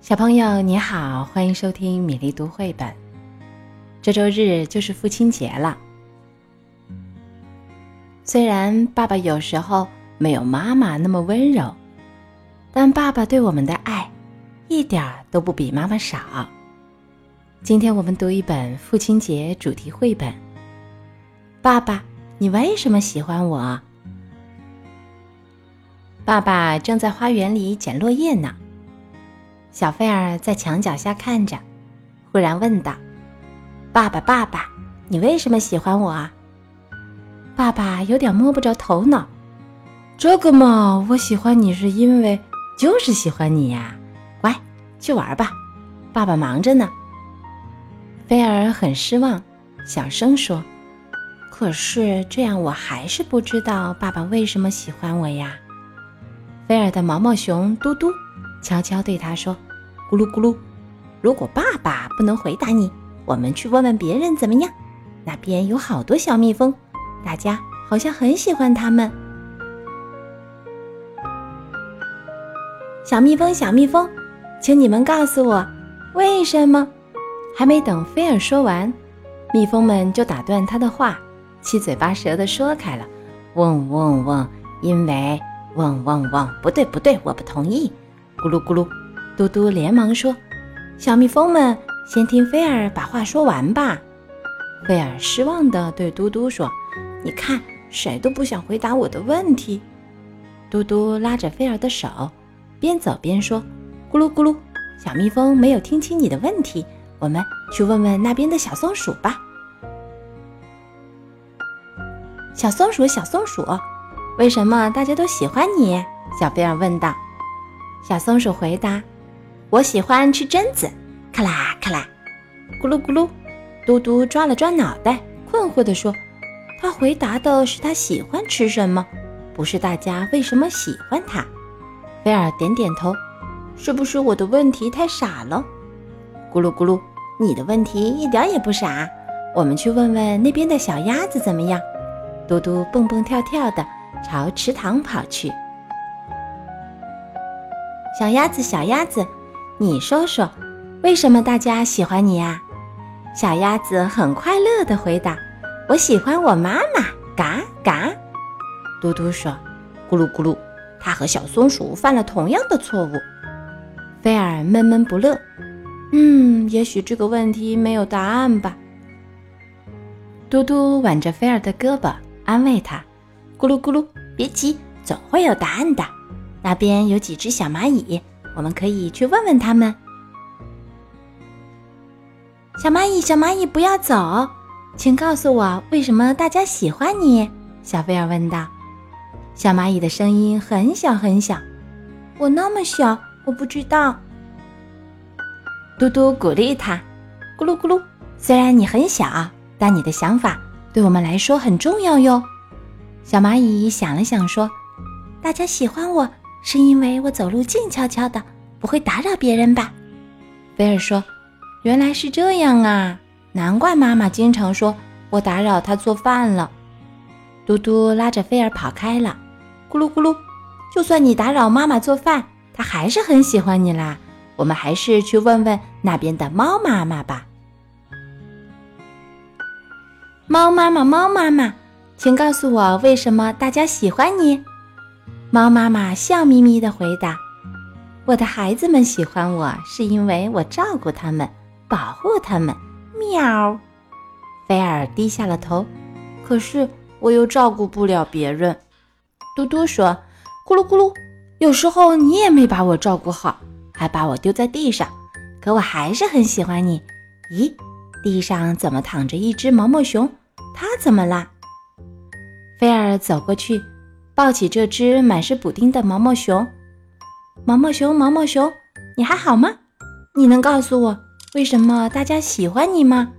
小朋友你好，欢迎收听米粒读绘本。这周日就是父亲节了。虽然爸爸有时候没有妈妈那么温柔，但爸爸对我们的爱一点都不比妈妈少。今天我们读一本父亲节主题绘本。爸爸，你为什么喜欢我？爸爸正在花园里捡落叶呢。小菲儿在墙角下看着，忽然问道：“爸爸，爸爸，你为什么喜欢我？”啊？”爸爸有点摸不着头脑。这个嘛，我喜欢你是因为就是喜欢你呀。乖，去玩吧，爸爸忙着呢。菲儿很失望，小声说：“可是这样，我还是不知道爸爸为什么喜欢我呀。”菲儿的毛毛熊嘟嘟悄悄对他说。咕噜咕噜，如果爸爸不能回答你，我们去问问别人怎么样？那边有好多小蜜蜂，大家好像很喜欢它们。小蜜蜂，小蜜蜂，请你们告诉我，为什么？还没等菲尔说完，蜜蜂们就打断他的话，七嘴八舌的说开了：嗡嗡嗡，因为嗡嗡嗡，不对不对，我不同意。咕噜咕噜。嘟嘟连忙说：“小蜜蜂们，先听菲儿把话说完吧。”菲儿失望地对嘟嘟说：“你看，谁都不想回答我的问题。”嘟嘟拉着菲儿的手，边走边说：“咕噜咕噜，小蜜蜂没有听清你的问题，我们去问问那边的小松鼠吧。”小松鼠，小松鼠，为什么大家都喜欢你？小菲儿问道。小松鼠回答。我喜欢吃榛子，咔啦咔啦，咕噜咕噜。嘟嘟抓了抓脑袋，困惑地说：“他回答的是他喜欢吃什么，不是大家为什么喜欢他。”菲尔点点头：“是不是我的问题太傻了？”咕噜咕噜，你的问题一点也不傻。我们去问问那边的小鸭子怎么样？嘟嘟蹦蹦跳跳地朝池塘跑去。小鸭子，小鸭子。你说说，为什么大家喜欢你呀？小鸭子很快乐地回答：“我喜欢我妈妈。”嘎嘎，嘟嘟说：“咕噜咕噜。”它和小松鼠犯了同样的错误。菲尔闷闷不乐：“嗯，也许这个问题没有答案吧。”嘟嘟挽着菲尔的胳膊，安慰他：“咕噜咕噜，别急，总会有答案的。那边有几只小蚂蚁。”我们可以去问问他们。小蚂蚁，小蚂蚁，不要走，请告诉我为什么大家喜欢你？小菲尔问道。小蚂蚁的声音很小很小，我那么小，我不知道。嘟嘟鼓励他，咕噜咕噜。虽然你很小，但你的想法对我们来说很重要哟。小蚂蚁想了想说：“大家喜欢我。”是因为我走路静悄悄的，不会打扰别人吧？菲尔说：“原来是这样啊，难怪妈妈经常说我打扰她做饭了。”嘟嘟拉着菲尔跑开了。咕噜咕噜，就算你打扰妈妈做饭，她还是很喜欢你啦。我们还是去问问那边的猫妈妈吧。猫妈妈，猫妈妈，请告诉我为什么大家喜欢你？猫妈妈笑眯眯地回答：“我的孩子们喜欢我，是因为我照顾他们，保护他们。”喵。菲尔低下了头。可是我又照顾不了别人。嘟嘟说：“咕噜咕噜，有时候你也没把我照顾好，还把我丢在地上。可我还是很喜欢你。咦，地上怎么躺着一只毛毛熊？它怎么啦？”菲尔走过去。抱起这只满是补丁的毛毛熊，毛毛熊，毛毛熊，你还好吗？你能告诉我为什么大家喜欢你吗？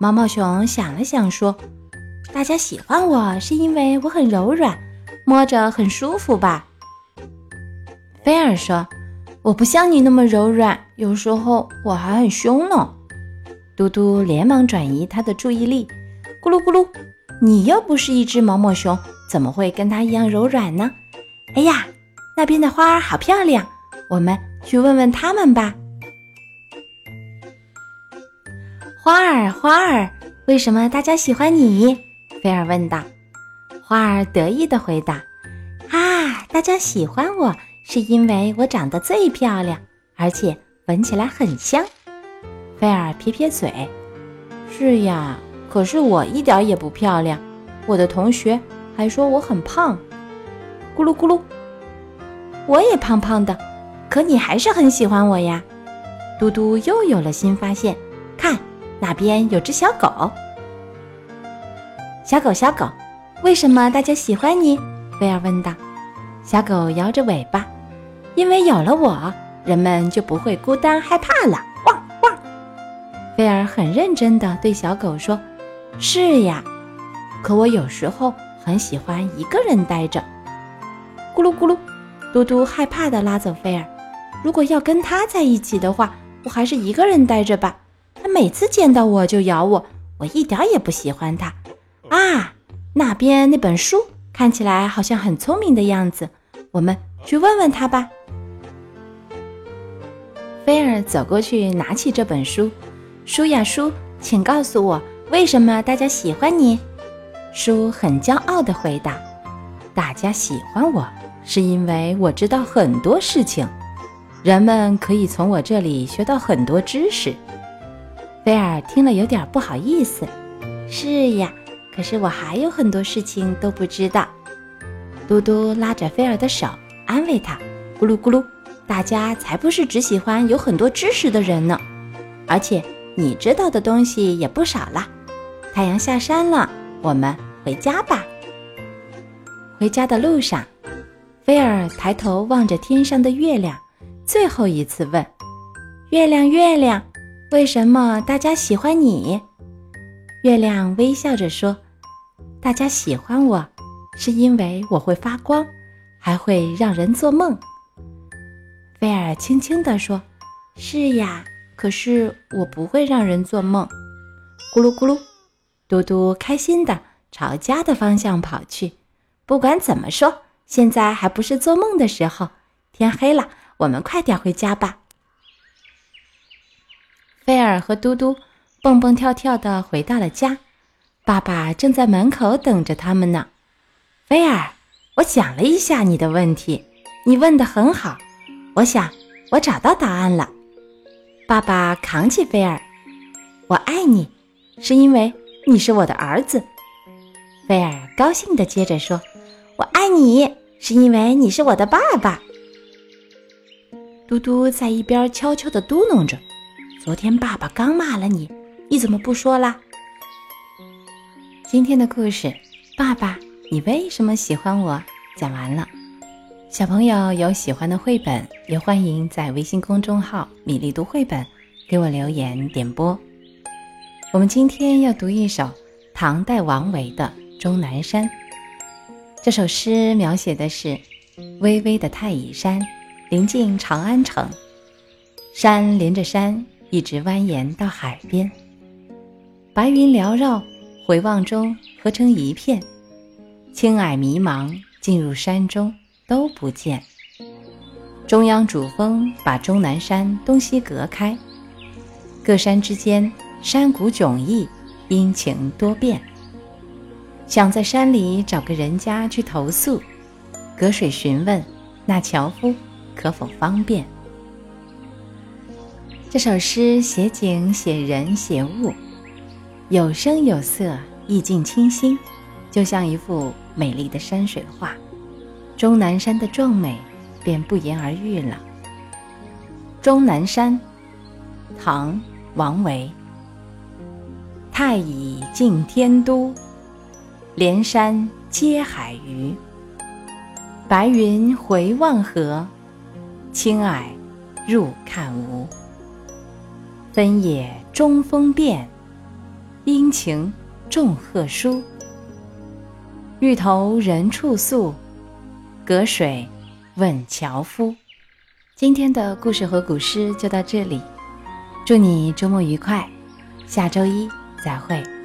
毛毛熊想了想说：“大家喜欢我是因为我很柔软，摸着很舒服吧？”菲尔说：“我不像你那么柔软，有时候我还很凶呢。”嘟嘟连忙转移他的注意力：“咕噜咕噜，你又不是一只毛毛熊。”怎么会跟它一样柔软呢？哎呀，那边的花儿好漂亮，我们去问问他们吧。花儿，花儿，为什么大家喜欢你？菲尔问道。花儿得意地回答：“啊，大家喜欢我是因为我长得最漂亮，而且闻起来很香。”菲尔撇撇嘴：“是呀，可是我一点也不漂亮，我的同学还说我很胖。”咕噜咕噜，我也胖胖的，可你还是很喜欢我呀。嘟嘟又有了新发现，看。那边有只小狗，小狗，小狗，为什么大家喜欢你？菲尔问道。小狗摇着尾巴，因为有了我，人们就不会孤单害怕了。汪汪！菲尔很认真地对小狗说：“是呀，可我有时候很喜欢一个人待着。”咕噜咕噜，嘟嘟害怕地拉走菲尔。如果要跟他在一起的话，我还是一个人待着吧。他每次见到我就咬我，我一点也不喜欢他。啊，那边那本书看起来好像很聪明的样子，我们去问问他吧。菲尔走过去，拿起这本书。书呀书，请告诉我，为什么大家喜欢你？书很骄傲地回答：“大家喜欢我，是因为我知道很多事情，人们可以从我这里学到很多知识。”菲尔听了有点不好意思。是呀，可是我还有很多事情都不知道。嘟嘟拉着菲尔的手，安慰他：“咕噜咕噜，大家才不是只喜欢有很多知识的人呢。而且你知道的东西也不少了。太阳下山了，我们回家吧。”回家的路上，菲尔抬头望着天上的月亮，最后一次问：“月亮，月亮。”为什么大家喜欢你？月亮微笑着说：“大家喜欢我，是因为我会发光，还会让人做梦。”菲尔轻轻地说：“是呀，可是我不会让人做梦。”咕噜咕噜，嘟嘟开心地朝家的方向跑去。不管怎么说，现在还不是做梦的时候。天黑了，我们快点回家吧。菲尔和嘟嘟蹦蹦跳跳地回到了家，爸爸正在门口等着他们呢。菲尔，我想了一下你的问题，你问得很好。我想我找到答案了。爸爸扛起菲尔，我爱你，是因为你是我的儿子。菲尔高兴地接着说：“我爱你，是因为你是我的爸爸。”嘟嘟在一边悄悄地嘟囔着。昨天爸爸刚骂了你，你怎么不说啦？今天的故事，爸爸，你为什么喜欢我？讲完了。小朋友有喜欢的绘本，也欢迎在微信公众号“米粒读绘本”给我留言点播。我们今天要读一首唐代王维的《终南山》。这首诗描写的是巍巍的太乙山临近长安城，山连着山。一直蜿蜒到海边，白云缭绕，回望中合成一片，青霭迷茫，进入山中都不见。中央主峰把终南山东西隔开，各山之间山谷迥异，阴晴多变。想在山里找个人家去投宿，隔水询问那樵夫可否方便。这首诗写景、写人、写物，有声有色，意境清新，就像一幅美丽的山水画。终南山的壮美便不言而喻了。终南山，唐·王维。太乙近天都，连山接海隅。白云回望合，青霭入看无。分野中风变，阴晴众壑殊。欲投人处宿，隔水问樵夫。今天的故事和古诗就到这里，祝你周末愉快，下周一再会。